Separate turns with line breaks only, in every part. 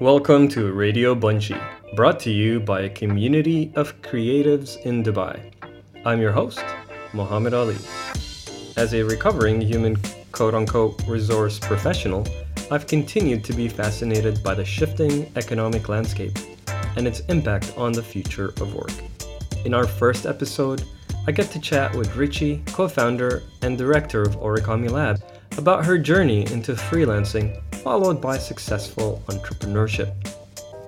Welcome to Radio Bunchy, brought to you by a community of creatives in Dubai. I'm your host, Mohammed Ali. As a recovering human quote unquote resource professional, I've continued to be fascinated by the shifting economic landscape and its impact on the future of work. In our first episode, I get to chat with Richie, co founder and director of Origami Lab, about her journey into freelancing followed by successful entrepreneurship.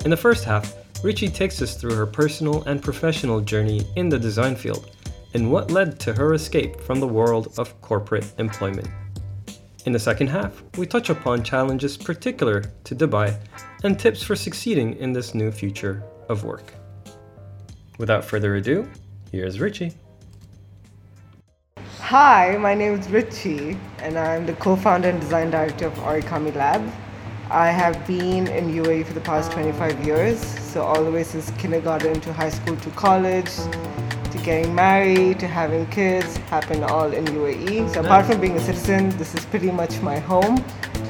In the first half, Richie takes us through her personal and professional journey in the design field and what led to her escape from the world of corporate employment. In the second half, we touch upon challenges particular to Dubai and tips for succeeding in this new future of work. Without further ado, here's Richie.
Hi, my name is Richie, and I'm the co-founder and design director of Origami Lab. I have been in UAE for the past 25 years, so all the way since kindergarten to high school to college, to getting married, to having kids, happened all in UAE. So apart from being a citizen, this is pretty much my home,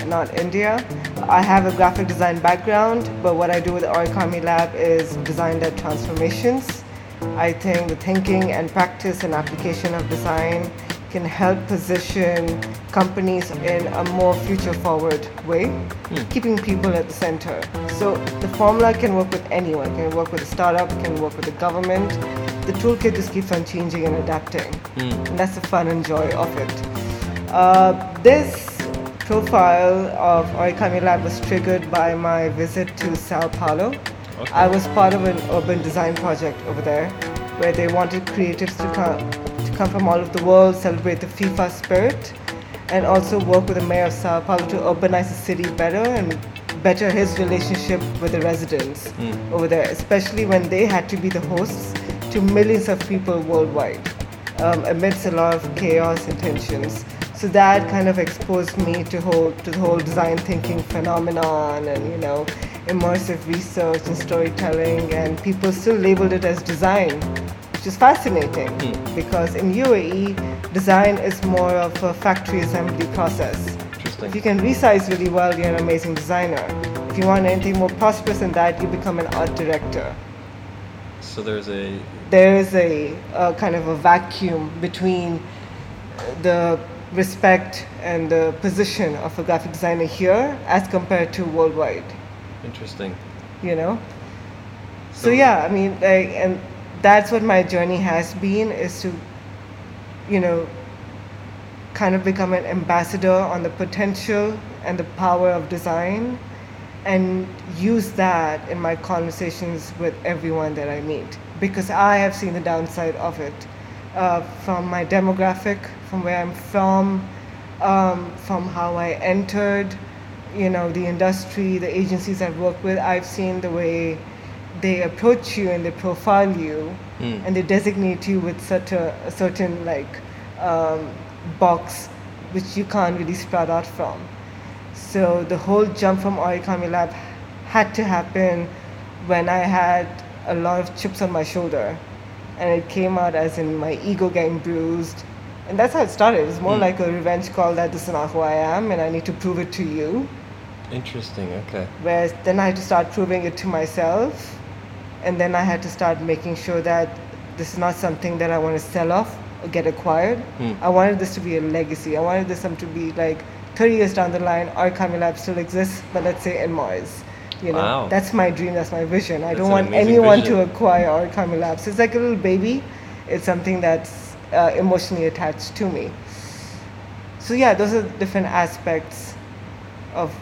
not India. I have a graphic design background, but what I do with Origami Lab is design-led transformations. I think the thinking and practice and application of design can help position companies in a more future forward way, mm. keeping people at the center. So the formula can work with anyone, it can work with a startup, it can work with the government. The toolkit just keeps on changing and adapting. Mm. And that's the fun and joy of it. Uh, this profile of Origami Lab was triggered by my visit to Sao Paulo. Okay. I was part of an urban design project over there where they wanted creatives to come to come from all over the world, celebrate the FIFA spirit, and also work with the mayor of Sao Paulo to urbanize the city better and better his relationship with the residents mm. over there, especially when they had to be the hosts to millions of people worldwide um, amidst a lot of chaos and tensions. So that kind of exposed me to whole to the whole design thinking phenomenon and you know immersive research and storytelling and people still labeled it as design which is fascinating mm. because in UAE, design is more of a factory assembly process. If you can resize really well, you're an amazing designer. If you want anything more prosperous than that, you become an art director.
So there's a
there is a, a kind of a vacuum between the respect and the position of a graphic designer here as compared to worldwide.
Interesting.
You know. So, so yeah, I mean, like, and that's what my journey has been is to you know kind of become an ambassador on the potential and the power of design and use that in my conversations with everyone that I meet because I have seen the downside of it uh, from my demographic, from where I'm from, um, from how I entered, you know, the industry, the agencies I've worked with. I've seen the way they approach you and they profile you mm. and they designate you with such a, a certain like um, box which you can't really sprout out from. So the whole jump from Origami Lab had to happen when I had a lot of chips on my shoulder. And it came out as in my ego getting bruised. And that's how it started. It's more mm. like a revenge call that this is not who I am and I need to prove it to you.
Interesting, okay.
Whereas then I had to start proving it to myself and then I had to start making sure that this is not something that I want to sell off or get acquired. Mm. I wanted this to be a legacy. I wanted this to be like 30 years down the line, Origami Lab still exists, but let's say in Mars. You know, wow. that's my dream. That's my vision. I that's don't want anyone vision. to acquire Origami Labs. It's like a little baby. It's something that's uh, emotionally attached to me. So yeah, those are different aspects of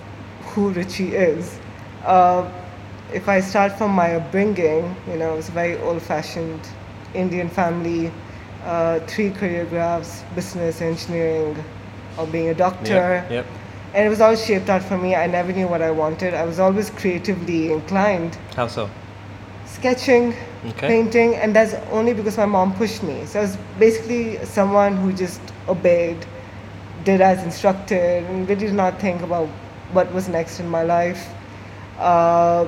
who Richie is. Uh, if I start from my upbringing, you know, it's a very old-fashioned Indian family, uh, three career graphs, business, engineering, or being a doctor.
Yep, yep.
And it was all shaped out for me. I never knew what I wanted. I was always creatively inclined.
How so?
Sketching, okay. painting, and that's only because my mom pushed me. So I was basically someone who just obeyed, did as instructed, and really did not think about what was next in my life. Uh,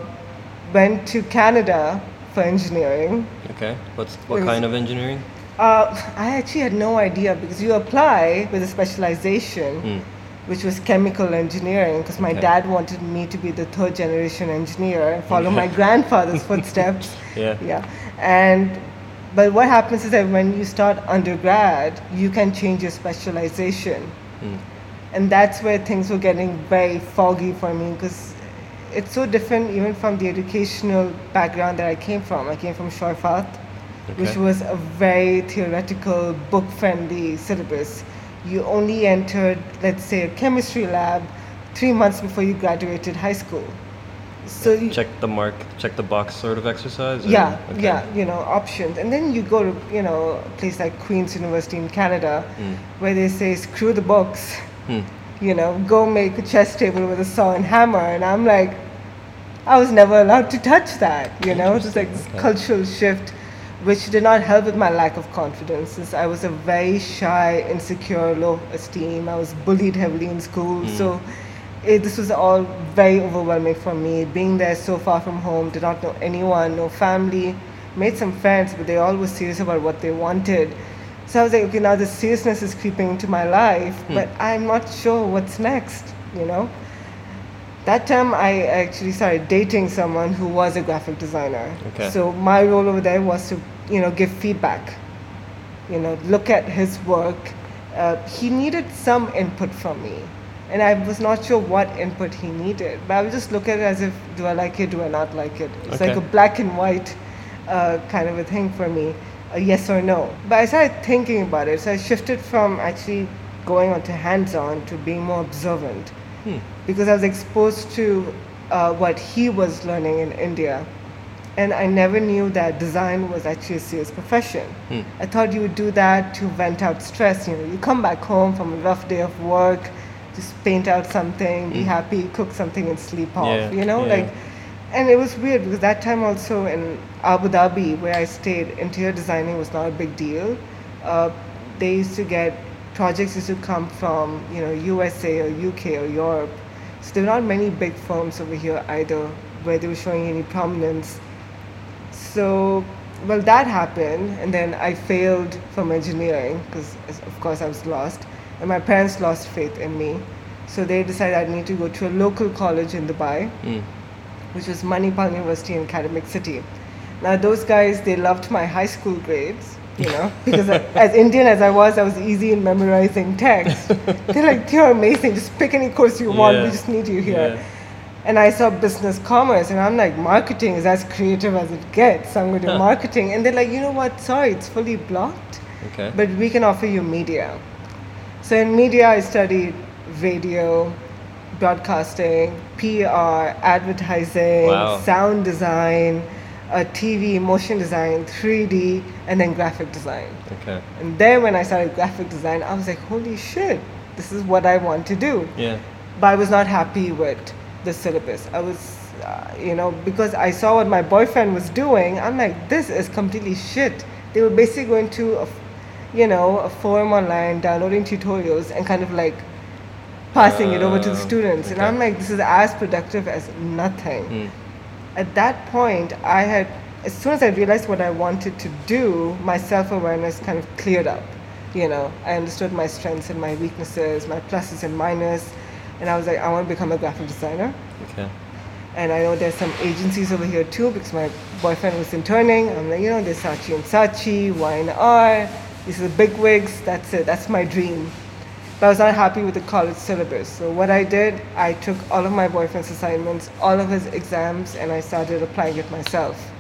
went to Canada for engineering.
Okay. What's what was, kind of engineering?
Uh, I actually had no idea because you apply with a specialization, mm. which was chemical engineering, because my
Okay.
dad wanted me to be the third generation engineer and follow my grandfather's footsteps.
Yeah.
Yeah. And but what happens is that when you start undergrad, you can change your specialization.
Mm.
And that's where things were getting very foggy for me because it's so different even from the educational background that I came from. I came from Shorfat, which was a very theoretical, book friendly syllabus. You only entered, let's say, a chemistry lab three months before you graduated high school. So you,
check the mark, check the box sort of exercise. or-
yeah,
okay.
yeah, you know, options. And then you go to, you know, a place like Queen's University in Canada
Mm.
where they say, screw the books,
Hmm.
you know, go make a chess table with a saw and hammer. And I'm like, I was never allowed to touch that, you know, just like this
okay.
cultural shift, which did not help with my lack of confidence. Since I was a very shy, insecure, low esteem, I was bullied heavily in school.
Mm.
So it, this was all very overwhelming for me. Being there so far from home, did not know anyone, no family, made some friends, but they all were serious about what they wanted. So I was like, okay, now the seriousness is creeping into my life,
Hmm.
but I'm not sure what's next, you know? That time I actually started dating someone who was a graphic designer.
Okay.
So my role over there was to, you know, give feedback, you know, look at his work. Uh, he needed some input from me. And I was not sure what input he needed, but I would just look at it as if, do I like it, do I not like it? It's like a black and white uh, kind of a thing for me, a yes or no. But I started thinking about it, so I shifted from actually going on to hands on to being more observant
Hmm.
because I was exposed to uh, what he was learning in India. And I never knew that design was actually a serious profession.
Hmm.
I thought you would do that to vent out stress. You know, you come back home from a rough day of work, just paint out something, be
Mm.
happy, cook something, and sleep off.
Yeah,
You know,
yeah.
like, and it was weird because that time also in Abu Dhabi, where I stayed, interior designing was not a big deal. Uh, they used to get projects used to come from you know USA or UK or Europe. So there were not many big firms over here either where they were showing any prominence. So, well, that happened, and then I failed from engineering because, of course, I was lost, and my parents lost faith in me. So they decided I need to go to a local college in Dubai,
Hmm.
Which was Manipal University in Academic City. Now, those guys, they loved my high school grades, you know, because I- as Indian as I was, I was easy in memorizing text. They're like, you're amazing, just pick any course you want, we just need you here.
Yeah.
And I saw business commerce, and I'm like, marketing is as creative as it gets. So I'm going to
Huh.
marketing. And they're like, you know what? Sorry, it's fully blocked,
Okay.
but we can offer you media. So in media, I studied radio, broadcasting, PR, advertising,
Wow.
sound design, uh, TV, motion design, 3D, and then graphic design.
okay.
And then when I started graphic design, I was like, holy shit, this is what I want to do
Yeah.
but I was not happy with the syllabus. I was, uh, you know, because I saw what my boyfriend was doing. I'm like, this is completely shit. They were basically going to, a, f- you know, a forum online, downloading tutorials, and kind of like passing it over to the
Oh,
students. And. I'm like, this is as productive as nothing.
Hmm.
At that point, I had, as soon as I realized what I wanted to do, my self awareness kind of cleared up. You know, I understood my strengths and my weaknesses, my pluses and minuses, and I was like, I want to become a graphic designer.
Okay.
And I know there's some agencies over here too because my boyfriend was interning. I'm like, you know, there's Saatchi and Saatchi, Y&R, these are the big wigs. That's it. That's my dream. But I was not happy with the college syllabus. So what I did, I took all of my boyfriend's assignments, all of his exams, and I started applying it myself.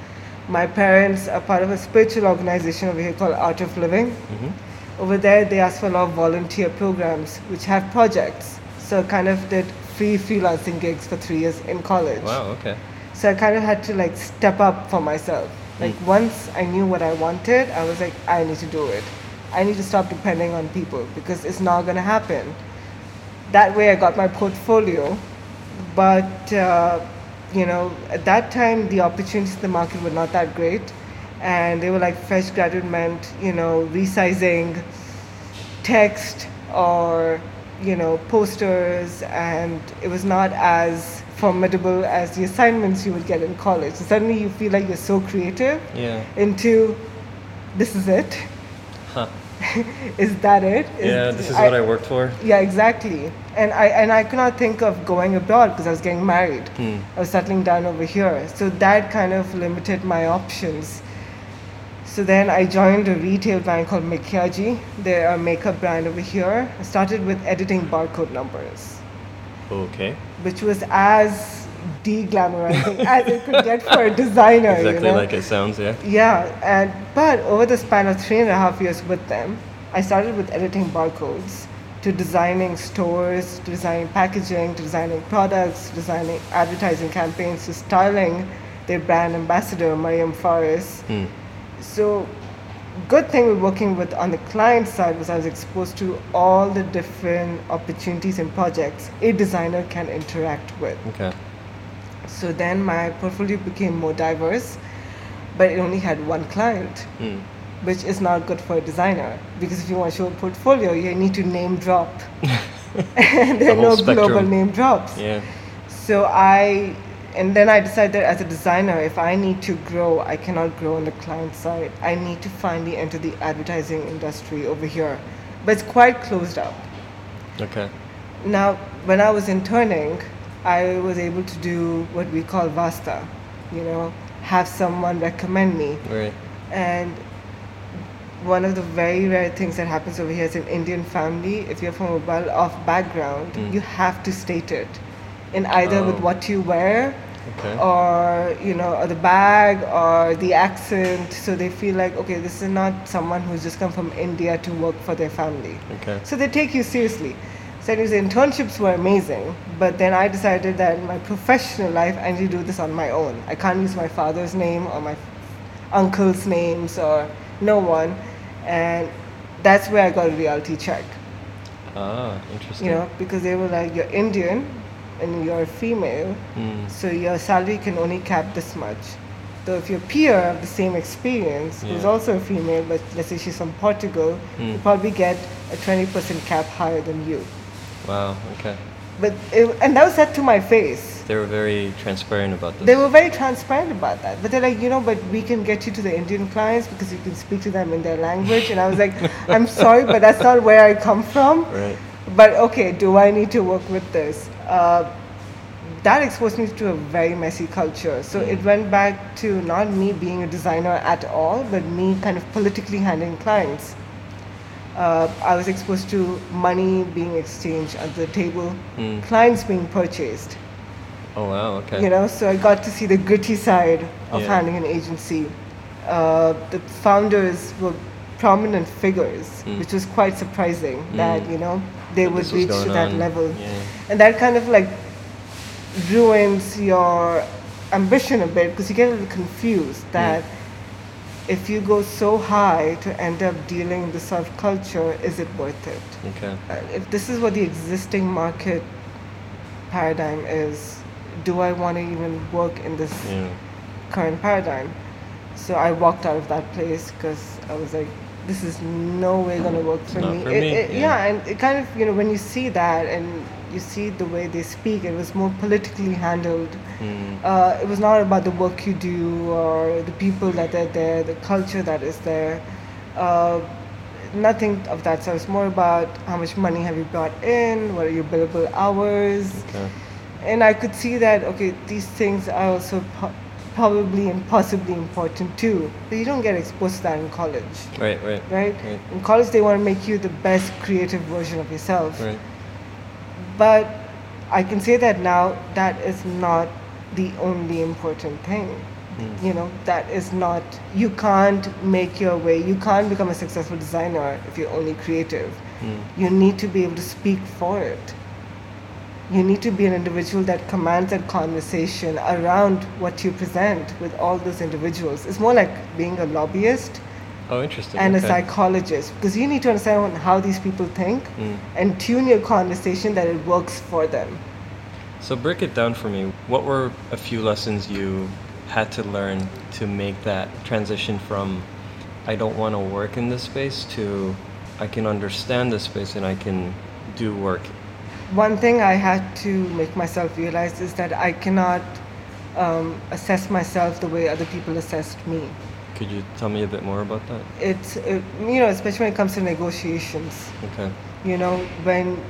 My parents are part of a spiritual organization over here called Art of Living.
Mm-hmm.
Over there, they ask for a lot of volunteer programs which have projects. So I kind of did free freelancing gigs for three years in college.
Wow. Okay.
So I kind of had to like step up for myself. Like
Mm.
once I knew what I wanted, I was like, I need to do it. I need to stop depending on people because it's not gonna happen. That way, I got my portfolio, but uh, you know, at that time, the opportunities in the market were not that great, and they were like fresh graduate meant, you know, resizing text or you know posters and it was not as formidable as the assignments you would get in college so suddenly you feel like you're so creative
Yeah.
into this is it
Huh.
is that it? Is-
yeah, this is what I worked for.
Yeah, exactly. And I and I could not think of going abroad because I was getting married.
Hmm.
I was settling down over here. So that kind of limited my options. So then I joined a retail brand called Mikyajy. They're a makeup brand over here. I started with editing barcode numbers,
Okay.
which was as de-glamorizing as it could get for a designer. you
Exactly
know?
like it sounds, yeah.
Yeah, and but over the span of three and a half years with them, I started with editing barcodes to designing stores, to designing packaging, to designing products, designing advertising campaigns, to styling their brand ambassador, Myriam Fares.
Hmm.
So, good thing with working with on the client side was I was exposed to all the different opportunities and projects a designer can interact with.
Okay.
So then my portfolio became more diverse, but it only had one client,
Hmm.
which is not good for a designer because if you want to show a portfolio, you need to name drop. and there are no global name drops.
Yeah.
So I, and then I decided as a designer, if I need to grow, I cannot grow on the client side. I need to finally enter the advertising industry over here. But it's quite closed up.
Okay.
Now, when I was interning, I was able to do what we call wasta, you know, have someone recommend me.
Right.
And one of the very rare things that happens over here is an Indian family, if you're from a well off background,
Mm.
you have to state it in either with
Oh.
what you wear
Okay.
or you know or the bag or the accent so they feel like okay this is not someone who's just come from india to work for their family
Okay.
so they take you seriously. So anyways, the internships were amazing, but then I decided that in my professional life I need to do this on my own. I can't use my father's name or my uncle's names or no one, and that's where I got a reality check.
Ah, interesting.
You know, because they were like, "You're Indian, and you're a female,
Hmm.
so your salary can only cap this much." So if your peer of the same experience, who's
Yeah.
also a female, but let's say she's from Portugal,
Mm.
will probably get a 20% cap higher than you.
Wow. Okay.
But it, and that was said to my face.
They were very transparent about this.
They were very transparent about that. But they're like, you know, but we can get you to the Indian clients because you can speak to them in their language. And I was like, I'm sorry, but that's not where I come from.
Right.
But okay, do I need to work with this? Uh, that exposed me to a very messy culture. So it went back to not me being a designer at all, but me kind of politically handling clients. Uh, I was exposed to money being exchanged at the table,
Mm.
clients being purchased.
Oh wow. Okay.
You know, so I got to see the gritty side of
Yeah.
handling an agency. Uh, the founders were prominent figures,
Mm.
which was quite surprising that
Mm.
you know they
That
would reach to that
on.
level,
Yeah.
and that kind of like ruins your ambition a bit because you get a little confused that if you go so high to end up dealing with the subculture, is it worth it?
Okay.
uh, if this is what the existing market paradigm is, do I want to even work in this
Yeah.
current paradigm? So I walked out of that place because I was like, this is no way going to work for
not
me.
for
It-
me,
it-
yeah.
yeah, and it kind of, you know, when you see that and you see the way they speak, it was more politically handled.
Hmm.
Uh, it was not about the work you do or the people that are there, the culture that is there. Uh, nothing of that. So it's more about how much money have you brought in, what are your billable hours,
Okay.
and I could see that okay, these things are also po- probably and possibly important too. But you don't get exposed to that in college,
Right. Right.
right?
Right.
In college, they want to make you the best creative version of yourself.
Right.
But I can say that now that is not the only important thing.
Mm.
You know, that is not, you can't make your way, you can't become a successful designer if you're only creative.
Mm.
You need to be able to speak for it. You need to be an individual that commands that conversation around what you present with all those individuals. It's more like being a lobbyist
Oh, interesting.
and
okay.
a psychologist because you need to understand how these people think
Mm.
and tune your conversation that it works for them.
So break it down for me. What were a few lessons you had to learn to make that transition from I don't want to work in this space to I can understand this space and I can do work.
One thing I had to make myself realize is that I cannot um, assess myself the way other people assessed me.
Could you tell me a bit more about that?
It's, it, you know, especially when it comes to negotiations.
Okay.
You know, when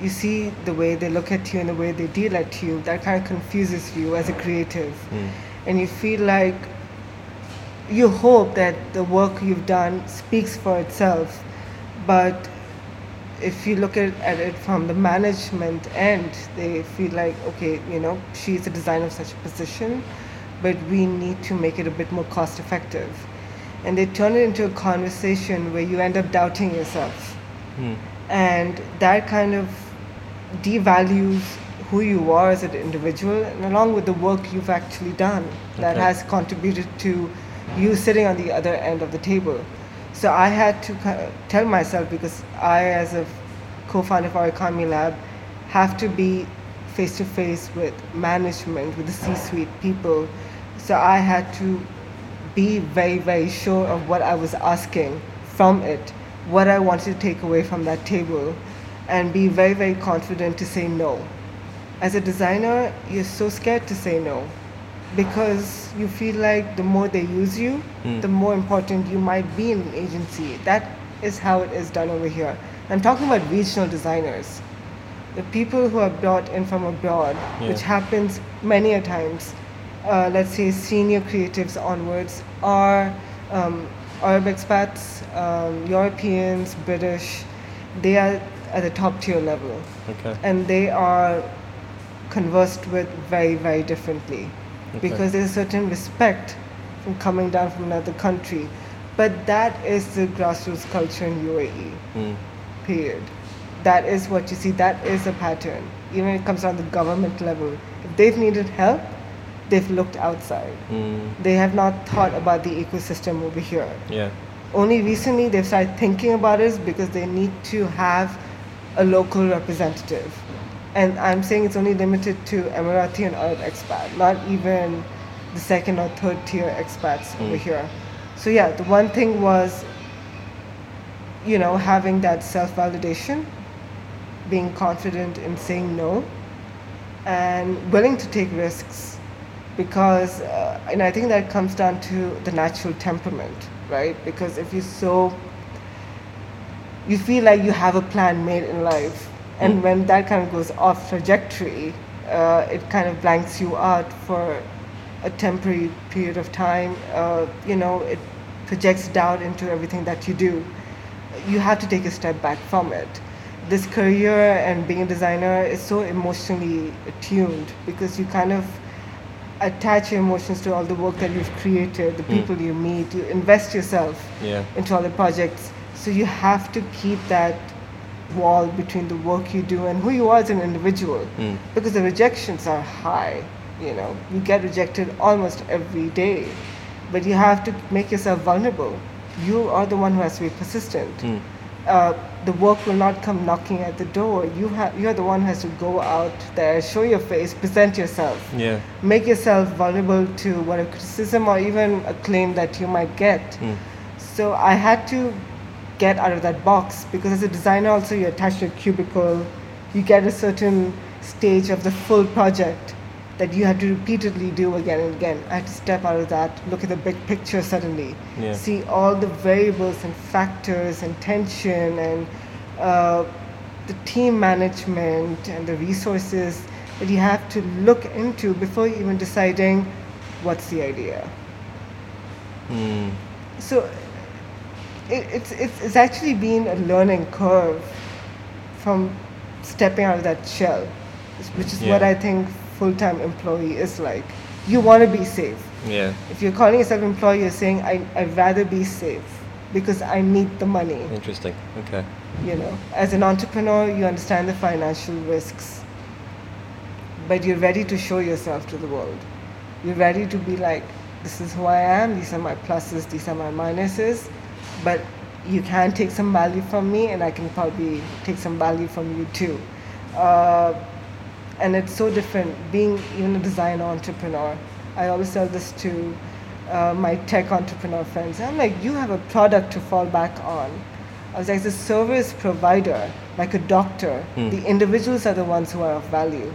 you see the way they look at you and the way they deal at you, that kind of confuses you as a creative.
Mm.
And you feel like you hope that the work you've done speaks for itself. But if you look at, at it from the management end, they feel like, okay, you know, she's a designer of such a position, but we need to make it a bit more cost effective. And they turn it into a conversation where you end up doubting yourself.
Mm.
And that kind of devalues who you are as an individual and along with the work you've actually done that
Okay.
has contributed to you sitting on the other end of the table. So I had to ki- tell myself because I, as a co-founder of Origami Lab, have to be face to face with management, with the C-suite people. So I had to be very, very sure of what I was asking from it, what I wanted to take away from that table, and be very, very confident to say no. As a designer, you're so scared to say no because you feel like the more they use you,
Mm.
the more important you might be in an agency. That is how it is done over here. I'm talking about regional designers, the people who are brought in from abroad, which happens many a times. Uh, let's say senior creatives onwards are um, Arab expats, um, Europeans, British. They are at the top tier level
Okay.
and they are conversed with very, very differently
Okay.
because there's a certain respect from coming down from another country. But that is the grassroots culture in UAE,
Mm.
period. That is what you see, that is a pattern. Even when it comes down to the government level, if they've needed help, they've looked outside.
Mm.
They have not thought about the ecosystem over here
Yeah.
only recently they've started thinking about it because they need to have a local representative. And I'm saying it's only limited to Emirati and Arab expat, not even the second or third tier expats over
Mm.
here. So yeah, the one thing was, you know, having that self-validation, being confident in saying no, and willing to take risks because uh, and i think that comes down to the natural temperament right? Because if you're so you feel like you have a plan made in life and
Mm.
when that kind of goes off trajectory uh, it kind of blanks you out for a temporary period of time uh, you know it projects doubt into everything that you do. You have to take a step back from it this career and being a designer is so emotionally attuned because you kind of attach your emotions to all the work that you've created, the
Mm.
people you meet, you invest yourself
Yeah.
into all the projects. So you have to keep that wall between the work you do and who you are as an individual
Mm.
because the rejections are high. You know, you get rejected almost every day, but you have to make yourself vulnerable. You are the one who has to be persistent
Mm.
Uh, the work will not come knocking at the door. You have you are the one who has to go out there, show your face, present yourself,
Yeah.
make yourself vulnerable to whatever criticism or even a claim that you might get.
Mm.
So I had to get out of that box because as a designer also you attach your cubicle. You get a certain stage of the full project that you have to repeatedly do again and again. I had to step out of that, look at the big picture suddenly,
Yeah.
see all the variables and factors and tension and uh, the team management and the resources that you have to look into before even deciding what's the idea.
Mm.
So it, it's, it's, it's actually been a learning curve from stepping out of that shell, which is what I think full-time employee is like. You want to be safe.
Yeah.
If you're calling yourself employee, you're saying, I, I'd rather be safe because I need the money.
Interesting. Okay.
You know, as an entrepreneur, you understand the financial risks, but you're ready to show yourself to the world. You're ready to be like, this is who I am, these are my pluses, these are my minuses, but you can take some value from me, and I can probably take some value from you too. Uh, and it's so different being even a design entrepreneur. I always tell this to uh, my tech entrepreneur friends. I'm like, you have a product to fall back on. I was like, as a service provider, like a doctor,
Hmm.
the individuals are the ones who are of value.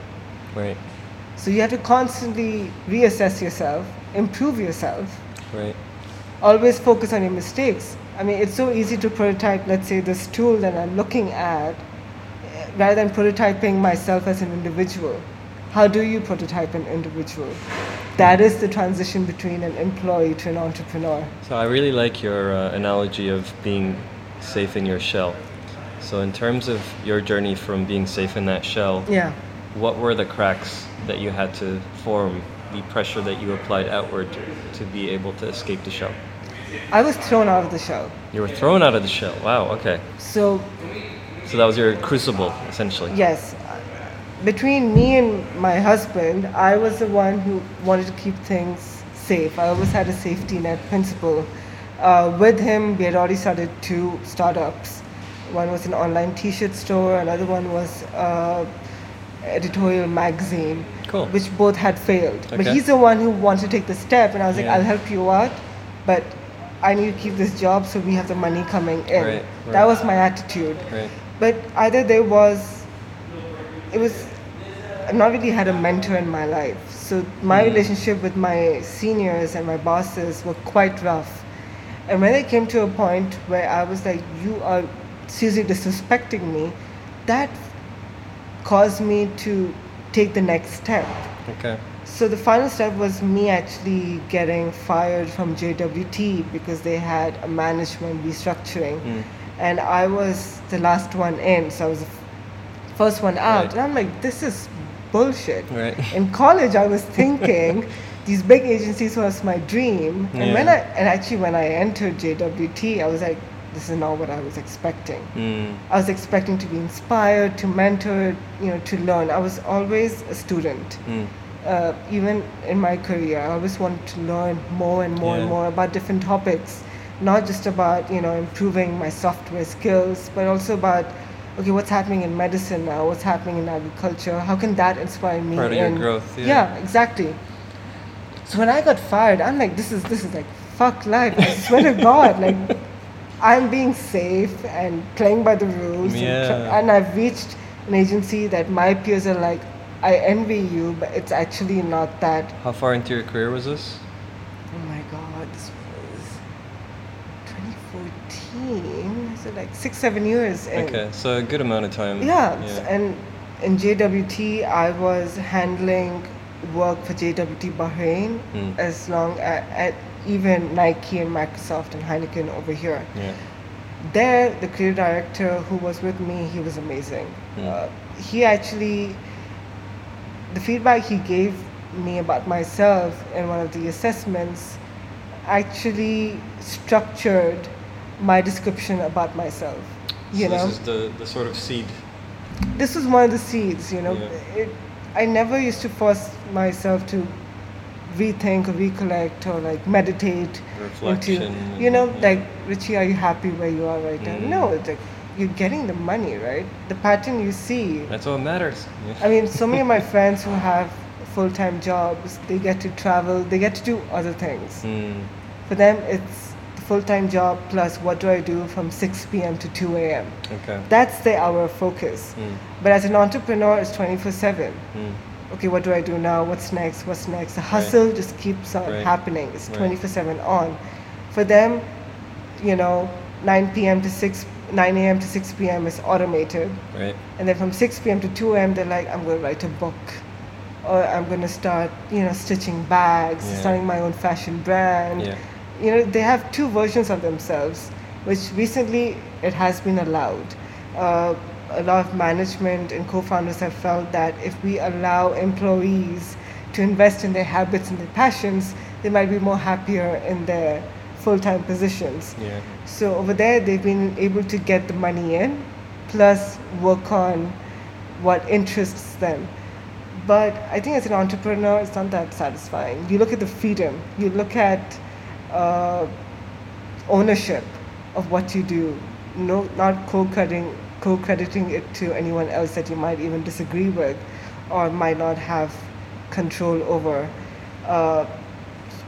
Right.
So you have to constantly reassess yourself, improve yourself,
Right.
always focus on your mistakes. I mean, it's so easy to prototype, let's say, this tool that I'm looking at, rather than prototyping myself as an individual. How do you prototype an individual? That is the transition between an employee to an entrepreneur.
So I really like your uh, analogy of being safe in your shell. So in terms of your journey from being safe in that shell,
Yeah.
what were the cracks that you had to form, the pressure that you applied outward to be able to escape the shell?
I was thrown out of the shell.
You were thrown out of the shell. Wow, okay.
So,
So that was your crucible, essentially.
yes, between me and my husband, I was the one who wanted to keep things safe. I always had a safety net principle. Uh, with him, we had already started two startups. One was an online T-shirt store. Another one was uh, editorial magazine,
Cool.
which both had failed. But he's the one who wanted to take the step, and I was like,
Yeah.
"I'll help you out, but I need to keep this job so we have the money coming in."
Right,
That was my attitude.
Right.
But either there was, it was, I not really had a mentor in my life. So my
Mm.
relationship with my seniors and my bosses were quite rough. And when it came to a point where I was like, you are seriously disrespecting me, that caused me to take the next step.
Okay.
So the final step was me actually getting fired from JWT because they had a management restructuring,
Mm.
and I was the last one in, so I was the f- first one out,
Right.
and I'm like, this is bullshit.
Right.
In college, I was thinking these big agencies was my dream, and when I and actually when I entered JWT, I was like, this is not what I was expecting.
Mm.
I was expecting to be inspired, to mentor, you know, to learn. I was always a student
Mm.
uh, even in my career, I always wanted to learn more and more and more about different topics, not just about you know improving my software skills, but also about okay, what's happening in medicine now, what's happening in agriculture, how can that inspire me?
Part of your growth, yeah.
yeah, exactly. So when I got fired, I'm like, this is this is like fuck life. I swear to God, like I'm being safe and playing by the rules, and, and I've reached an agency that my peers are like, I envy you, but it's actually not that.
How far into your career was this?
Oh my God, this was 2014. So like six, seven years.
Okay, so a good amount of time.
Yeah, and in JWT, I was handling work for JWT Bahrain
Mm.
as long as, at even Nike and Microsoft and Heineken over here.
Yeah.
There, the creative director who was with me, he was amazing.
Mm.
Uh, he actually, the feedback he gave me about myself in one of the assessments actually structured my description about myself. You
so
know,
this is the, the sort of seed.
this was one of the seeds, you know.
Yeah.
It, I never used to force myself to rethink or recollect or like meditate
Reflection
into, you know,
and-
like Richie, are you happy where you are right now?
Mm.
No, it's like you're getting the money, right? The pattern you see.
That's what matters. Yeah.
I mean, so many of my friends who have full-time jobs, they get to travel, they get to do other things.
Mm.
For them, it's full-time job plus what do I do from 6 p.m. to 2 a.m.
Okay.
That's the our focus.
Mm.
But as an entrepreneur, it's 24 7.
Mm.
Okay, what do I do now? What's next? What's next? The hustle just keeps on
Right.
happening. It's 24 7 on. For them, you know, 9 p.m. to 6, 9 a.m. to 6 p.m. is automated.
Right.
And then from 6 p.m. to 2 a.m., they're like, I'm going to write a book. Or I'm going to start, you know, stitching bags,
Yeah.
starting my own fashion brand.
Yeah.
You know, they have two versions of themselves, which recently it has been allowed. Uh, a lot of management and co-founders have felt that if we allow employees to invest in their habits and their passions, they might be more happier in their full-time positions.
Yeah.
So over there, they've been able to get the money in, plus work on what interests them. But I think as an entrepreneur, it's not that satisfying. You look at the freedom, you look at uh, ownership of what you do, no, not co-crediting, co-crediting it to anyone else that you might even disagree with or might not have control over. Uh,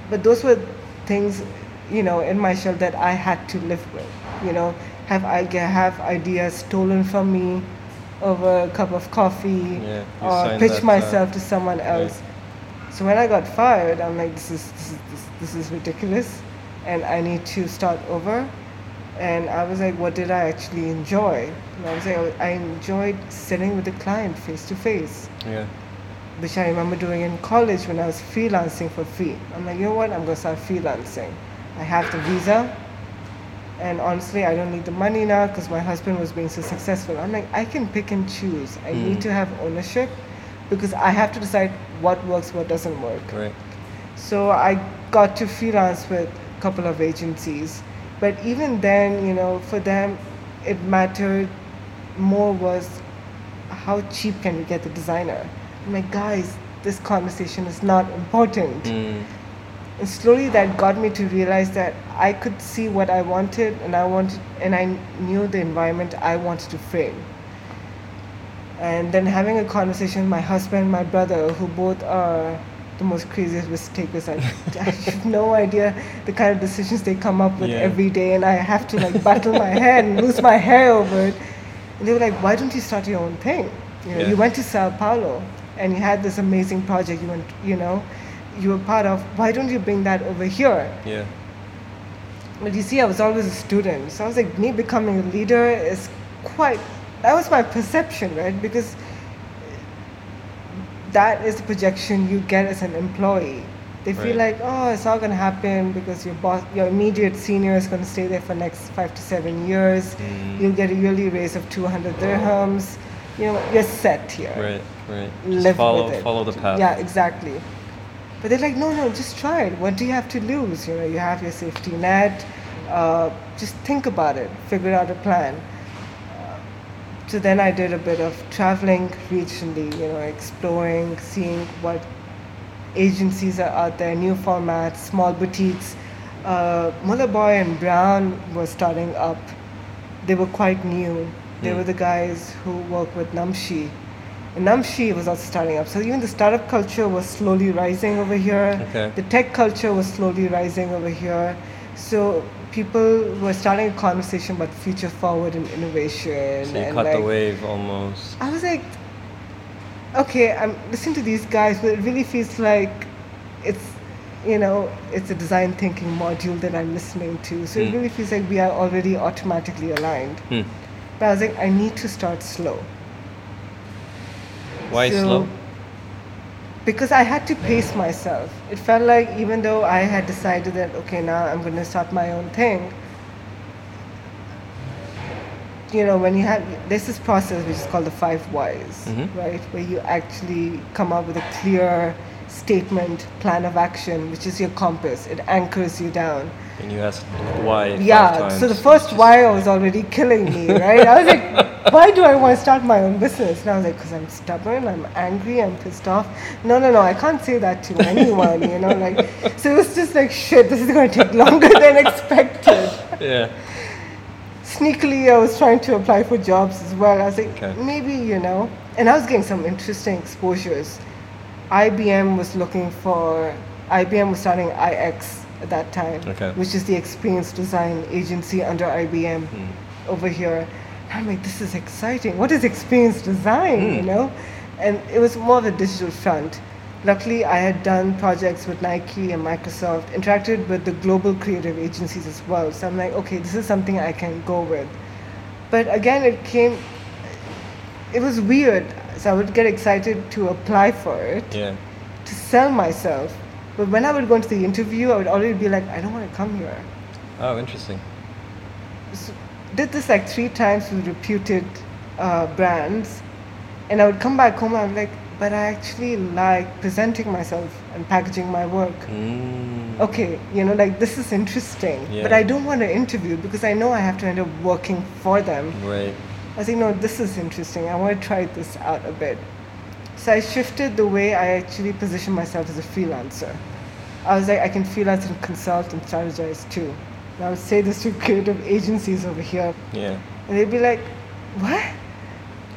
but those were things, you know, in my shell that I had to live with. You know, have I have ideas stolen from me over a cup of coffee,
Yeah,
or pitch
uh,
myself to someone else. So when I got fired, I'm like, this is this is this, this is ridiculous. and I need to start over. And I was like, what did I actually enjoy? And I was like, I enjoyed sitting with the client face to face,
Yeah.
which I remember doing in college when I was freelancing for free. I'm like, you know what? I'm going to start freelancing. I have the visa, and honestly, I don't need the money now because my husband was being so successful. I'm like, I can pick and choose. I
Mm.
need to have ownership because I have to decide what works, what doesn't work.
Right.
So I got to freelance with a couple of agencies. But even then, you know, for them, it mattered more was how cheap can we get the designer? I'm like, guys, this conversation is not important.
Mm.
And slowly that got me to realize that I could see what I wanted and I wanted and I knew the environment I wanted to frame. And then having a conversation with my husband, my brother, who both are the most craziest risk takers. I, I have no idea the kind of decisions they come up with
Yeah.
every day and I have to like battle my head and lose my hair over it. And they were like, why don't you start your own thing? You know,
Yeah.
you went to Sao Paulo and you had this amazing project you went, you know, you were part of. Why don't you bring that over here?
Yeah.
But you see, I was always a student, so I was like, me becoming a leader is quite. That was my perception, right? Because that is the projection you get as an employee. They feel
Right.
like, oh, it's all gonna happen because your boss, your immediate senior is gonna stay there for next five to seven years.
Mm.
You'll get a yearly raise of 200 dirhams. You know, you're set here
Right. Right. Just follow
with it.
follow the path.
Yeah, exactly. But they're like, no, no, just try it. What do you have to lose? You know, you have your safety net. Uh, just think about it. Figure out a plan. So then I did a bit of traveling regionally, you know, exploring, seeing what agencies are out there, new formats, small boutiques. Uh, Muller Boy and Brown were starting up. They were quite new. They
Hmm.
were the guys who work with Namshi. And Namshi was also starting up. So even the startup culture was slowly rising over here.
Okay.
The tech culture was slowly rising over here. So people were starting a conversation about future forward and innovation.
So
and
cut the wave almost.
I was like, okay, I'm listening to these guys, but it really feels like it's, you know, it's a design thinking module that I'm listening to. So it
Hmm.
really feels like we are already automatically aligned.
Hmm.
But I was like, I need to start slow.
Why
So-
slow?
Because I had to pace myself. It felt like even though I had decided that, okay, now I'm going to start my own thing, you know, when you have, there's this process which is called the five whys,
Mhm.
right? Where you actually come up with a clear statement, plan of action, which is your compass. It anchors you down.
And you asked why.
Yeah, so the first why was already killing me, right? I was like, why do I want to start my own business? And I was like, because I'm stubborn, I'm angry, I'm pissed off. No, no, no, I can't say that to anyone, you know, like, so it was just like, shit, this is going to take longer than expected.
Yeah.
Sneakily, I was trying to apply for jobs as well. I was like,
Okay.
maybe, you know, and I was getting some interesting exposures. IBM was looking for, IBM was starting IX at that time,
Okay.
which is the experience design agency under IBM
Hmm.
over here. And I'm like, this is exciting. What is experience design, you
Hmm.
know? And it was more of a digital front. Luckily, I had done projects with Nike and Microsoft, interacted with the global creative agencies as well. So I'm like, okay, this is something I can go with. But again, it came, it was weird. So I would get excited to apply for it,
Yeah.
to sell myself. But when I would go into the interview, I would already be like, I don't want to come here.
Oh, interesting.
s- did this like three times with reputed uh, brands, and I would come back home. I'm like, but I actually like presenting myself and packaging my work.
Mm.
Okay, you know, like this is interesting, but I don't want to interview because I know I have to end up working for them.
Right.
I think, no, this is interesting. I want to try this out a bit. So I shifted the way I actually position myself as a freelancer. I was like, I can freelance and consult and strategize too. And I would say this to creative agencies over here,
Yeah.
and they'd be like, "What?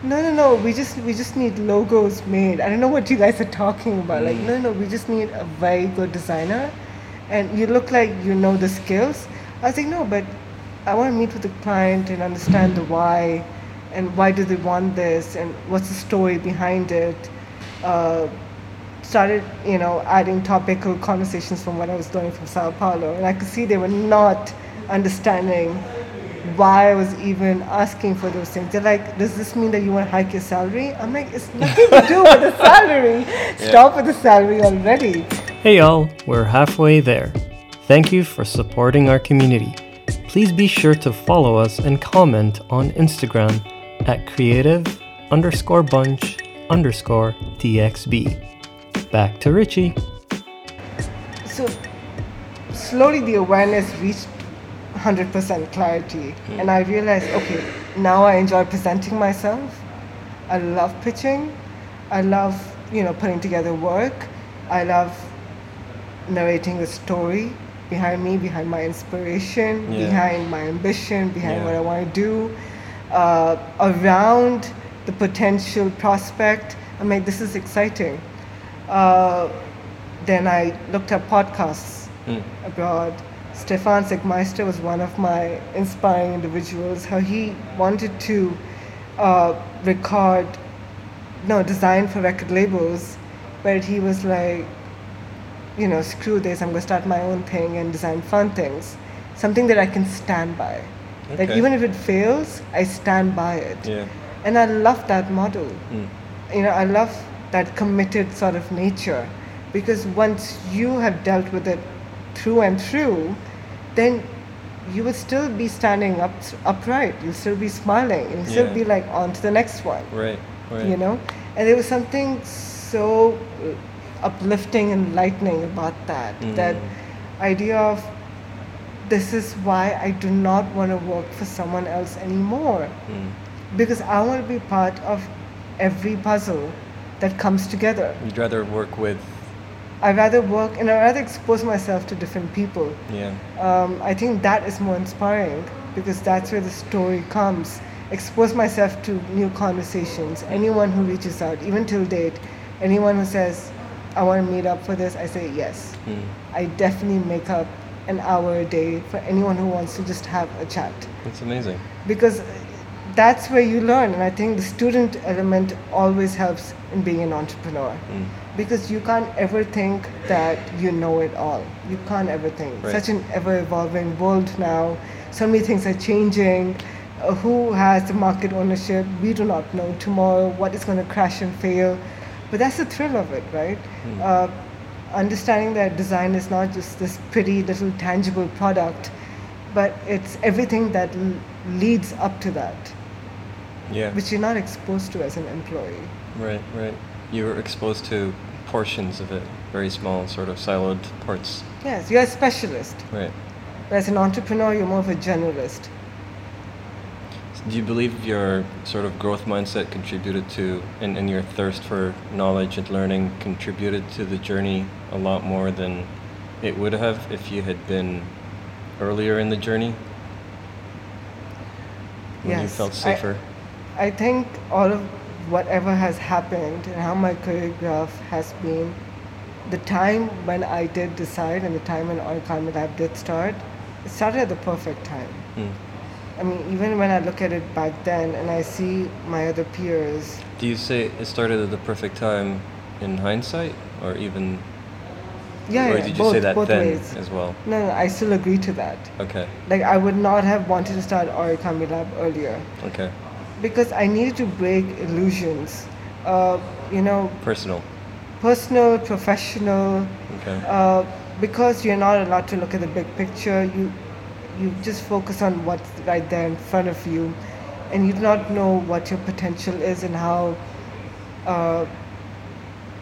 No, no, no. We just we just need logos made. I don't know what you guys are talking about. Like,
Mm.
no, no. We just need a very good designer, and you look like you know the skills." I was like, "No, but I want to meet with the client and understand the why, and why do they want this, and what's the story behind it." Uh, started, you know, adding topical conversations from what I was doing from Sao Paulo, and I could see they were not understanding why I was even asking for those things. They're like, does this mean that you want to hike your salary? I'm like, it's nothing to do with the salary. Stop with the salary already.
Hey y'all, we're halfway there. Thank you for supporting our community. Please be sure to follow us and comment on Instagram at creative underscore bunch underscore DXB. Back to Richie.
So slowly the awareness reached 100% clarity, hmm. and I realized, okay, now I enjoy presenting myself. I love pitching. I love, you know, putting together work. I love narrating a story behind me, behind my inspiration,
Yeah.
behind my ambition, behind
Yeah.
what I want to do, uh, around the potential prospect. I'm like, this is exciting. Uh, then I looked at podcasts
Mm.
abroad. Stefan Sagmeister was one of my inspiring individuals. How he wanted to uh, record, no, design for record labels, but he was like, you know, screw this, I'm going to start my own thing and design fun things. Something that I can stand by. That
Okay.
even if it fails, I stand by it.
Yeah.
And I love that model.
Mm.
You know, I love that committed sort of nature because once you have dealt with it through and through, then you will still be standing up upright. You'll still be smiling. You'll still
Yeah.
be like on to the next one
Right. Right.
you know and there was something so uh, uplifting and enlightening about that that
Mm.
idea of this is why i do not want to work for someone else anymore
Mm.
because i want to be part of every puzzle that comes together
You'd rather work with.
i'd rather work and i'd rather expose myself to different people
Yeah.
um, I think that is more inspiring because that's where the story comes. Expose myself to new conversations. Anyone who reaches out, even till date, anyone who says, I want to meet up for this, I say yes.
Mm.
I definitely make up an hour a day for anyone who wants to just have a chat
That's amazing.
because that's where you learn. And I think the student element always helps in being an entrepreneur
Mm.
because you can't ever think that you know it all. You can't ever think.
Right.
Such an ever evolving world now. So many things are changing. Uh, who has the market ownership? We do not know tomorrow what is going to crash and fail. But that's the thrill of it, right?
Mm.
Uh, understanding that design is not just this pretty little tangible product, but it's everything that l- leads up to that,
Yeah.
which you're not exposed to as an employee.
Right. Right. You're exposed to portions of it, very small, sort of siloed parts.
Yes, you're a specialist.
Right.
But as an entrepreneur, you're more of a generalist.
Do you believe your sort of growth mindset contributed to, and, and your thirst for knowledge and learning contributed to the journey a lot more than it would have if you had been earlier in the journey? When you felt safer?
I think all of whatever has happened and how my career graph has been, the time when I did decide and the time when Origami Lab did start, it started at the perfect time.
Mm.
I mean, even when I look at it back then and I see my other peers,
Do you say it started at the perfect time in hindsight, or even,
yeah,
or
yeah,
did you
both,
say that
both
then
ways.
as well?
No, no, I still agree to that.
Okay.
Like, I would not have wanted to start Origami Lab earlier
Okay.
because I needed to break illusions. Uh, you know,
Personal.
personal, professional,
Okay.
uh, because you're not allowed to look at the big picture, you you just focus on what's right there in front of you, and you do not know what your potential is and how uh,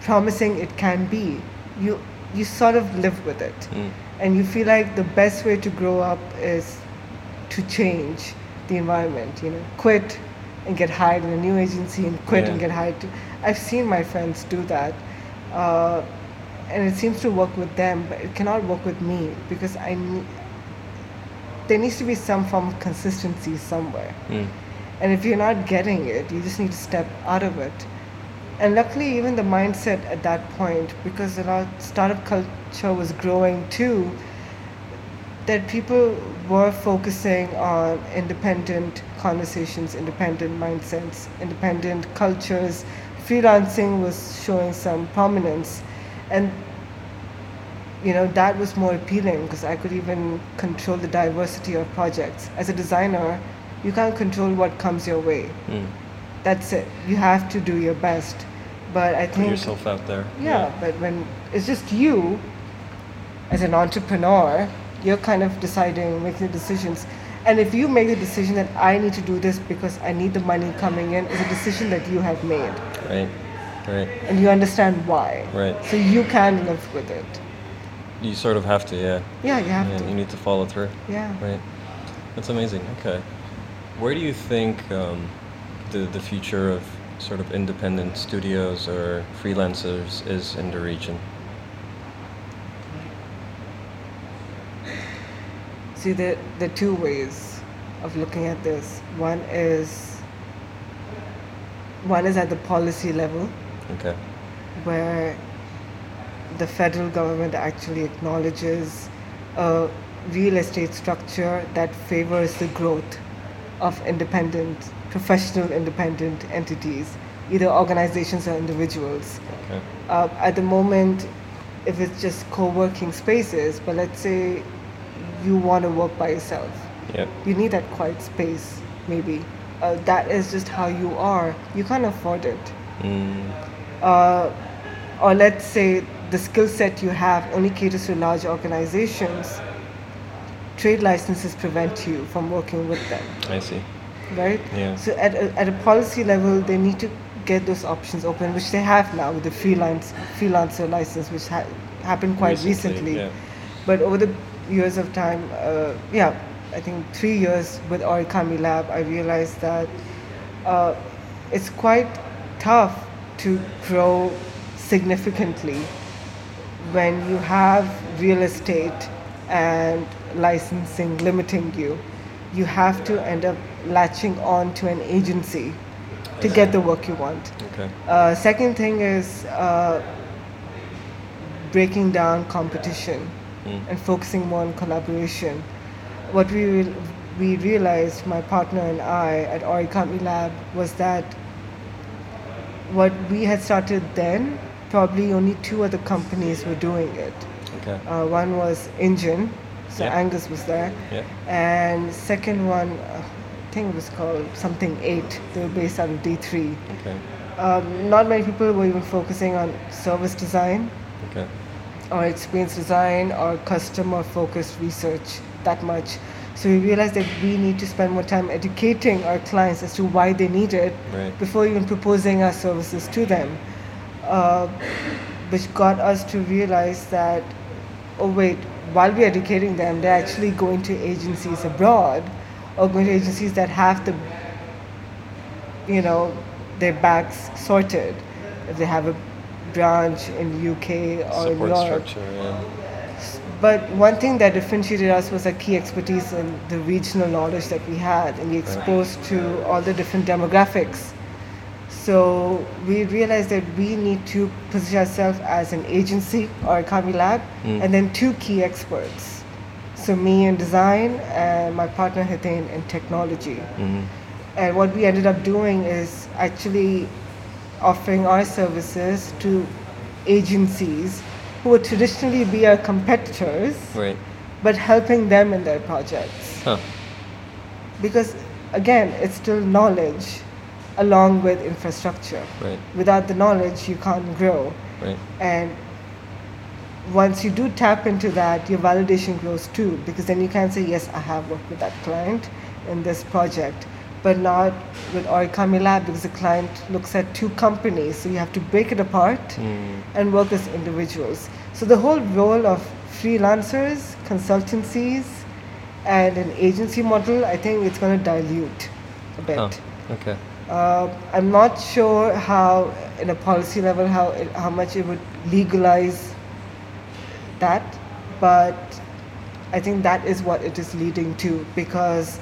promising it can be. You you sort of live with it,
Mm.
and you feel like the best way to grow up is to change the environment. You know, quit and get hired in a new agency, and quit and get hired. To, I've seen my friends do that, uh, and it seems to work with them, but it cannot work with me because I need. There needs to be some form of consistency somewhere.
Mm.
And if you're not getting it, you just need to step out of it. And luckily, even the mindset at that point, because a lot startup culture was growing too, that people were focusing on independent conversations, independent mindsets, independent cultures. Freelancing was showing some prominence. and you know that was more appealing because I could even control the diversity of projects. As a designer, you can't control what comes your way.
Mm.
That's it. You have to do your best. But I
Put
think
yourself out there.
yeah, but when it's just you as an entrepreneur, you're kind of deciding, making the decisions. And if you make the decision that I need to do this because I need the money coming in, it's a decision that you have made.
Right. Right.
And you understand why.
Right.
So you can live with it.
You sort of have to, yeah.
Yeah, you have
Yeah,
to.
You need to follow through.
yeah.
Right. That's amazing. Okay. Where do you think um, the the future of sort of independent studios or freelancers is in the region?
See, there, there are two ways of looking at this. One is one is at the policy level,
Okay.
where the federal government actually acknowledges a real estate structure that favors the growth of independent, professional independent entities, either organizations or individuals.
Okay.
Uh, at the moment, if it's just co working spaces, but let's say you want to work by yourself,
Yeah.
you need that quiet space, maybe. Uh, that is just how you are. You can't afford it.
Mm,
Uh, or let's say the skill set you have only caters to large organizations. Trade licenses prevent you from working with them,
I see.
right?
Yeah.
So at a, at a policy level, they need to get those options open, which they have now with the freelance freelancer license, which ha- happened quite recently.
Yeah.
But over the years of time, uh, yeah, I think three years with Origami Lab, I realized that uh, it's quite tough to grow significantly when you have real estate and licensing limiting you. You have to end up latching on to an agency to get the work you want.
Okay.
Uh, second thing is uh, breaking down competition
Mm.
and focusing more on collaboration. What we re- we realized, my partner and I at Origami Lab, was that what we had started then, probably only two other companies were doing it.
Okay.
Uh, one was Engine, so
Yeah.
Angus was there,
Yeah.
and second one, uh, I think it was called something Eight. They were based out of D3
Okay.
um, not many people were even focusing on service design
Okay.
or experience design or customer focused research that much. So we realized that we need to spend more time educating our clients as to why they need it
Right.
before even proposing our services to them. Uh, which got us to realize that, oh wait, while we're educating them, they're actually going to agencies abroad or going to agencies that have the, you know, their backs sorted. If they have a branch in UK or in
Support
Europe.
structure. Yeah.
But one thing that differentiated us was our key expertise in the regional knowledge that we had and we exposed to all the different demographics. So we realized that we need to position ourselves as an agency Origami Lab
Mm.
and then two key experts. So me in design and my partner Hitain in technology.
Mhm.
And what we ended up doing is actually offering our services to agencies who would traditionally be our competitors,
Right.
but helping them in their projects.
Huh.
Because again, it's still knowledge along with infrastructure.
Right.
Without the knowledge, you can't grow.
Right.
And once you do tap into that, your validation grows too, because then you can say, yes, I have worked with that client in this project, but not with Origami Lab because the client looks at two companies, so you have to break it apart
Mm.
and work as individuals. So the whole role of freelancers, consultancies, and an agency model, I think it's going to dilute a bit.
Huh. Okay.
Uh, I'm not sure how, in a policy level, how it, how much it would legalize that, but I think that is what it is leading to because,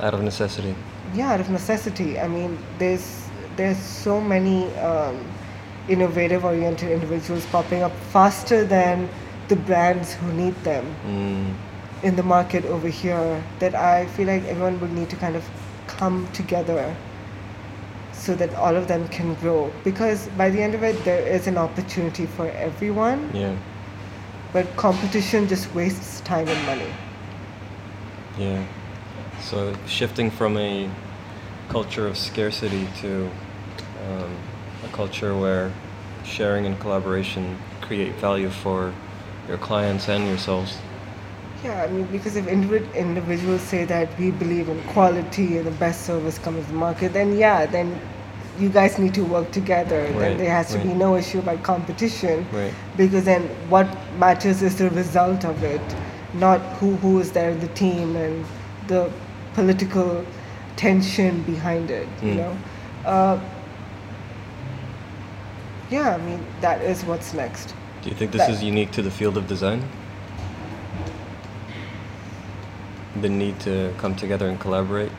Out of necessity.
yeah, out of necessity. I mean, there's there's so many um, innovative oriented individuals popping up faster than the brands who need them
Mm.
in the market over here that I feel like everyone would need to kind of come together so that all of them can grow. Because by the end of it, there is an opportunity for everyone,
Yeah.
but competition just wastes time and money.
Yeah. So shifting from a culture of scarcity to um, a culture where sharing and collaboration create value for your clients and yourselves.
Yeah, I mean, because if individ- individuals say that we believe in quality and the best service comes to the market, then yeah, then you guys need to work together.
Right,
Then there has to be no issue about competition.
Right.
Because then what matters is the result of it, not who who is there in the team and the political tension behind it. You
Mm.
know. Uh, yeah, I mean that is what's next.
Do you think this
That-
is unique to the field of design? The need to come together and collaborate?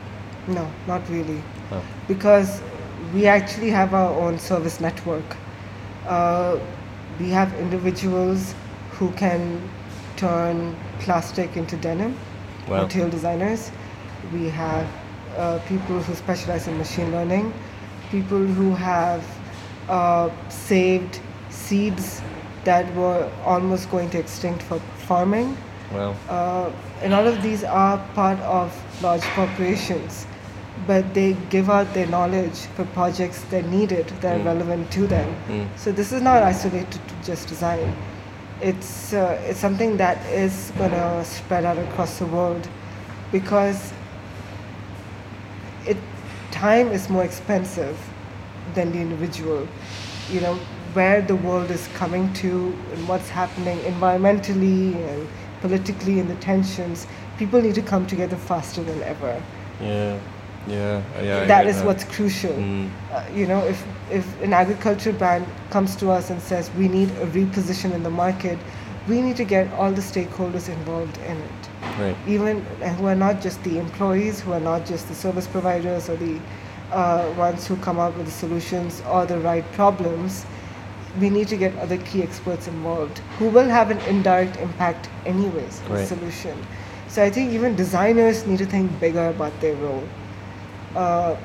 No, not really.
Oh.
because we actually have our own service network. Uh, we have individuals who can turn plastic into denim,
Wow.
material designers. We have uh, people who specialize in machine learning, people who have uh, saved seeds that were almost going to extinct for farming.
Wow.
Uh, and all of these are part of large corporations, but they give out their knowledge for projects that need it, that
Mm.
are relevant to them.
Mm.
So this is not isolated to just design. It's uh, it's something that is gonna spread out across the world, because it time is more expensive than the individual. You know where the world is coming to and what's happening environmentally and politically and the tensions. People need to come together faster than ever.
Yeah. Yeah. Yeah. I
that what's crucial.
Mm.
Uh, you know, if if an agriculture brand comes to us and says we need a reposition in the market, we need to get all the stakeholders involved in it.
Right.
Even who are not just the employees, who are not just the service providers or the uh, ones who come up with the solutions or the right problems. We need to get other key experts involved who will have an indirect impact anyways on the solution. So I think even designers need to think bigger about their role uh,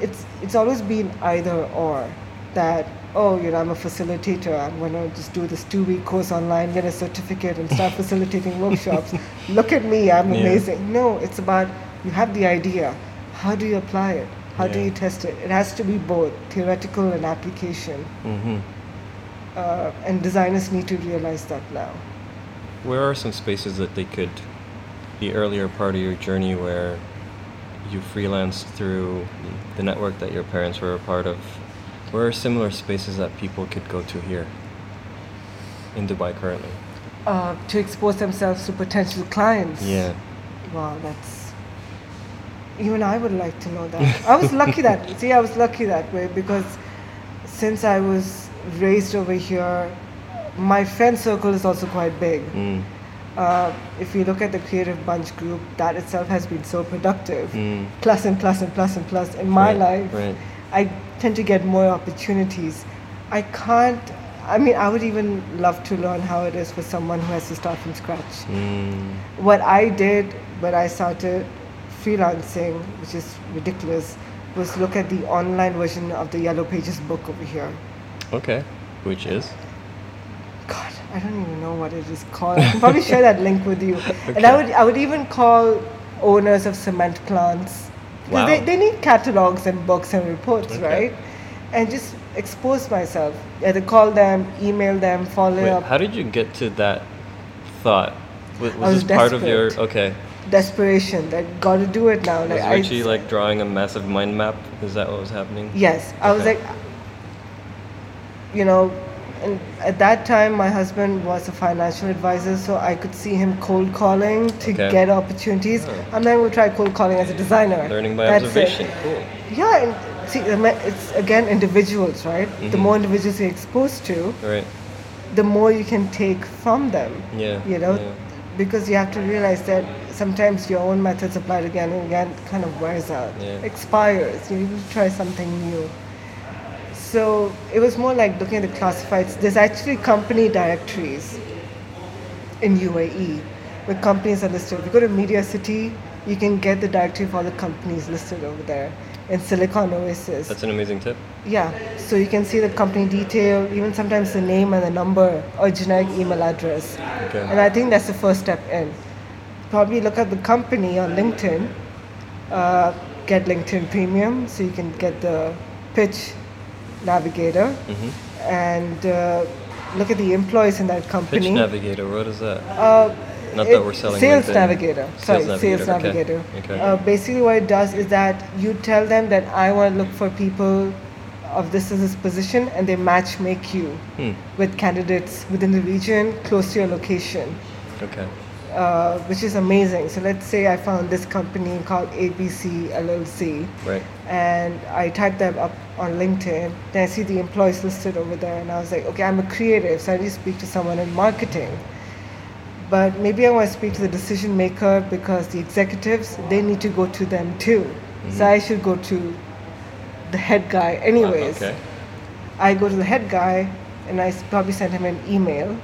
it's it's always been either or that oh you know I'm a facilitator I'm gonna just do this two week course online get a certificate and start facilitating workshops. Look at me I'm
Yeah.
amazing. No it's about you have the idea. How do you apply it? How do you test it? It has to be both theoretical and application.
Mm-hmm.
uh, and designers need to realize that now.
Where are some spaces that they could, the earlier part of your journey where you freelanced through the network that your parents were a part of? Where are similar spaces that people could go to here in Dubai currently?
uh, to expose themselves to potential clients
Yeah.
Wow, that's even I would like to know that. I was lucky that see, I was lucky that way because since I was raised over here, my friend circle is also quite big.
Mm.
Uh, if you look at the Creative Bunch group, that itself has been so productive.
Mm.
Plus and plus and plus and plus. In my
Right,
life,
right.
I tend to get more opportunities. I can't. I mean, I would even love to learn how it is for someone who has to start from scratch
Mm.
what I did when I started freelancing, which is ridiculous, was look at the online version of the Yellow Pages book over here.
Okay. Which is?
I don't even know what it is called. I can probably share that link with you. And I would I would even call owners of cement plants because they,
Wow.
they need catalogs and books and reports,
Okay.
right? And just expose myself. Either call them, email them, follow
Wait,
up.
how did you get to that thought? Was, was,
was
this part of your okay?
Desperation that got to do it now.
Was
Like, I-
Richie like drawing a massive mind map? Is that what was happening?
Yes, I was like, you know, and at that time my husband was a financial advisor, so I could see him cold calling to
Okay.
get opportunities.
Oh.
I'm then we'll try cold calling as a designer.
Learning by
That's it.
observation. Cool.
Yeah, and see, it's again individuals, right? The
Mhm.
more individuals you're exposed to,
Right.
the more you can take from them.
Yeah.
You know,
yeah.
because you have to realize that sometimes your own methods applied again and again kind of wears out,
Yeah.
expires. You need to try something new. So it was more like looking at the classifieds. There's actually company directories in UAE where companies are listed. If you go to Media City, you can get the directory of all the companies listed over there. in Silicon Oasis.
That's an amazing tip.
Yeah, so you can see the company detail, even sometimes the name and the number or generic email address.
Okay.
And I think that's the first step in. Probably look at the company on LinkedIn, uh, get LinkedIn Premium so you can get the pitch navigator,
Mm-hmm.
and uh, look at the employees in that company. Pitch.
Navigator, what is that?
Uh,
Not that we're selling
Sales. Navigator. Sorry,
Sales
Sales
Navigator, okay.
Navigator.
Okay.
Uh, basically, what it does is that you tell them that I want to look for people of this is this position, and they match make you
Hmm.
with candidates within the region close to your location,
Okay.
uh, which is amazing. So let's say I found this company called ABC LLC,
Right.
And I typed them up on LinkedIn. Then I see the employees listed over there, and I was like, okay, I'm a creative, so I need to speak to someone in marketing. But maybe I want to speak to the decision maker because the executives they need to go to them too. So mm-hmm. I should go to the head guy, anyways.
Okay.
I go to the head guy and I probably send him an email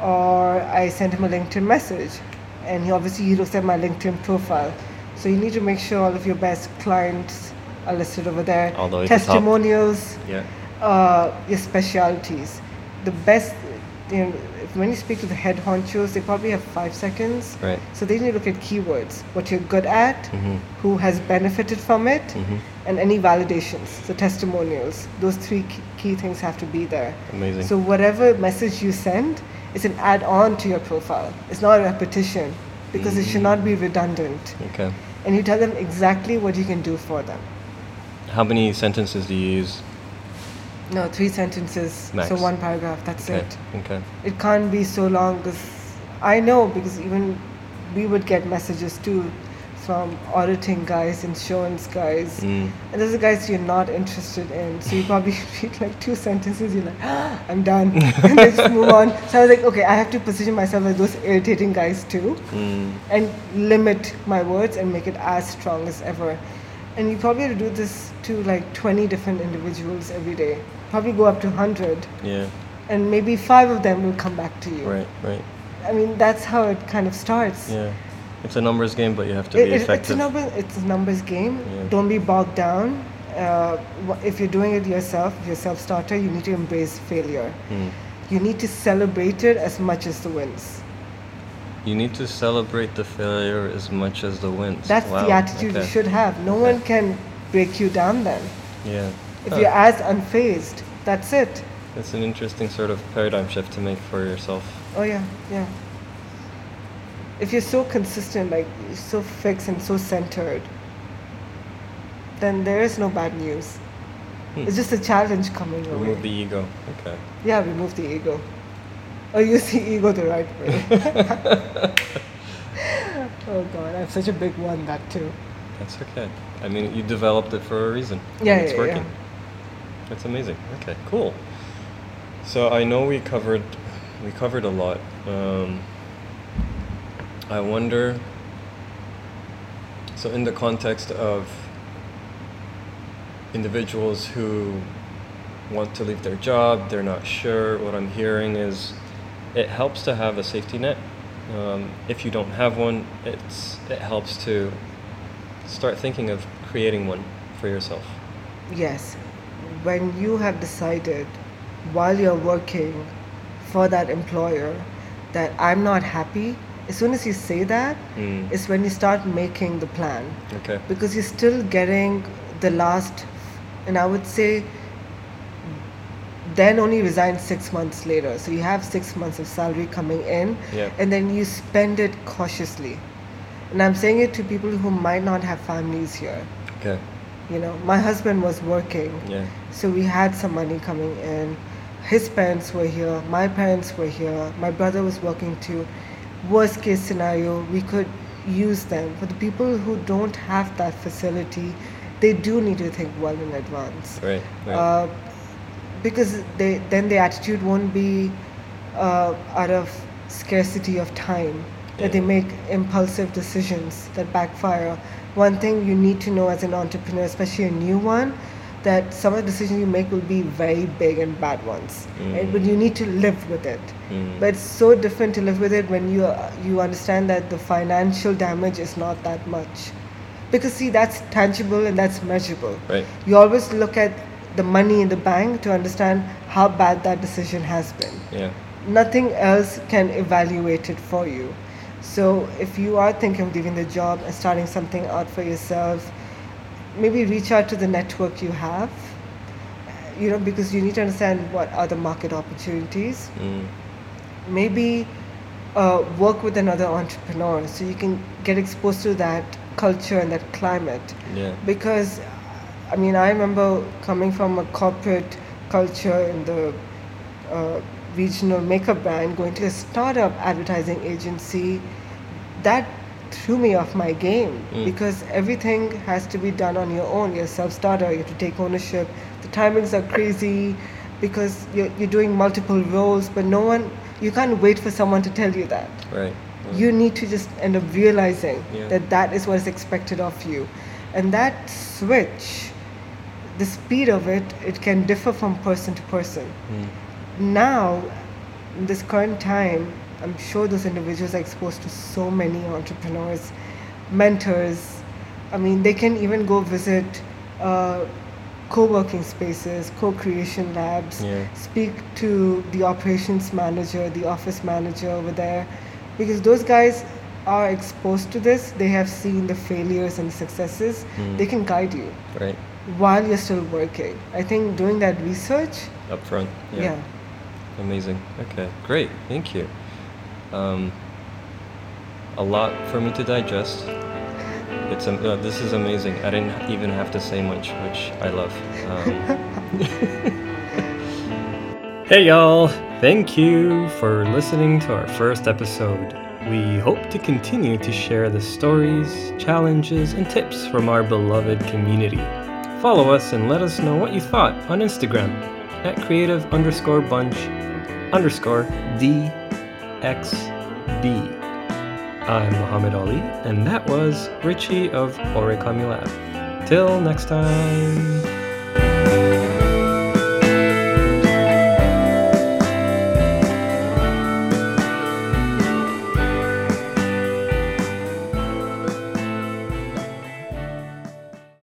or I send him a LinkedIn message. And he obviously he looks at my LinkedIn profile. So you need to make sure all of your best clients are listed over there.
All the way to top.
Testimonials,
Yeah.
uh, your specialties. The best, you know, when you speak to the head honchos, they probably have five seconds.
Right.
So they need to look at keywords, what you're good at,
Mhm.
who has benefited from it,
Mhm.
and any validations, so testimonials. Those three key- things have to be there.
Amazing.
So whatever message you send is an add-on to your profile. It's not a repetition because it should
Mm.
not be redundant.
Okay.
And you tell them exactly what you can do for them.
How many sentences do you use?
No, three sentences,
Max.
so one paragraph. That's
Okay.
it.
Okay.
It can't be so long because I know because even we would get messages too from auditing guys, insurance guys,
Mm.
and those are guys you're not interested in. So you probably read like two sentences, you're like, ah, I'm done, and they just move on. So I was like, okay, I have to position myself as those irritating guys too,
Mm.
and limit my words and make it as strong as ever. And you probably have to do this to like 20 different individuals every day. Probably go up to 100
Yeah.
and maybe five of them will come back to you.
Right. Right.
I mean, that's how it kind of starts.
Yeah. It's a numbers game, but you have to
It-
be
it- it's a number. It's a numbers game.
Yeah.
Don't be bogged down. Uh, if you're doing it yourself, if you're a self-starter, you need to embrace failure.
Mm.
You need to celebrate it as much as the wins.
You need to celebrate the failure as much as the wins.
That's
Wow,
the attitude you should have. No
Okay.
one can break you down then.
Yeah.
If
Huh.
you're as unfazed, that's it.
That's an interesting sort of paradigm shift to make for yourself.
Oh yeah, yeah. If you're so consistent, like so fixed and so centered, then there is no bad news.
Hmm.
It's just a challenge coming way.
Remove the ego. Okay.
Yeah, remove the ego. Or use the ego the right way. oh god, I have such a big one that too.
That's okay. I mean, you developed it for a reason. and
Yeah,
it's
yeah,
working.
yeah.
That's amazing. Okay, cool. So I know we covered we covered a lot. Um, I wonder. So in the context of individuals who want to leave their job, they're not sure. What I'm hearing is, it helps to have a safety net. Um, if you don't have one, it's it helps to start thinking of creating one for yourself.
Yes. When you have decided while you're working for that employer that I'm not happy, as soon as you say that,
Mm.
is when you start making the plan.
Okay.
Because you're still getting the last, and I would say then only resign six months later. So you have six months of salary coming in,
Yeah.
and then you spend it cautiously. And I'm saying it to people who might not have families here.
Okay.
You know, my husband was working,
Yeah.
so we had some money coming in. His parents were here, my parents were here, my brother was working too. Worst case scenario, we could use them. For the people who don't have that facility, they do need to think well in advance.
Right. Right.
Uh, because they, then the attitude won't be uh, out of scarcity of time that they make impulsive decisions that backfire. One thing you need to know as an entrepreneur, especially a new one, that some of the decisions you make will be very big and bad ones, right?
Mm.
but you need to live with it.
Mm.
But it's so different to live with it when you you understand that the financial damage is not that much. because see that's tangible and that's measurable
Right.
you always look at the money in the bank to understand how bad that decision has been
Yeah.
nothing else can evaluate it for you. So if you are thinking of leaving the job and starting something out for yourself, maybe reach out to the network you have. You know, because you need to understand what are the market opportunities.
Mm.
Maybe uh, work with another entrepreneur so you can get exposed to that culture and that climate
Yeah.
because I mean I remember coming from a corporate culture in the uh, regional makeup brand going to a startup advertising agency that threw me off my game
Mm.
because everything has to be done on your own you're a self-starter you have to take ownership the timings are crazy because you're, you're doing multiple roles but no one you can't wait for someone to tell you that
Right.
you need to just end up realizing
Yeah.
that that is what is expected of you and that switch the speed of it it can differ from person to person
Mm.
now in this current time i'm sure those individuals are exposed to so many entrepreneurs mentors i mean they can even go visit uh, co-working spaces co-creation labs
Yeah.
speak to the operations manager the office manager over there because those guys are exposed to this they have seen the failures and successes
Mm.
they can guide you
Right.
While you're still working i think doing that research
Up front.
yeah,
Amazing. Okay, great. Thank you. Um, a lot for me to digest. It's am- uh, this is amazing. I didn't even have to say much, which I love. Um, hey y'all! Thank you for listening to our first episode. We hope to continue to share the stories, challenges, and tips from our beloved community. Follow us and let us know what you thought on Instagram at creative underscore bunch underscore DXB. I'm Muhammad Ali, and that was Richie of Origami Lab. Till next time.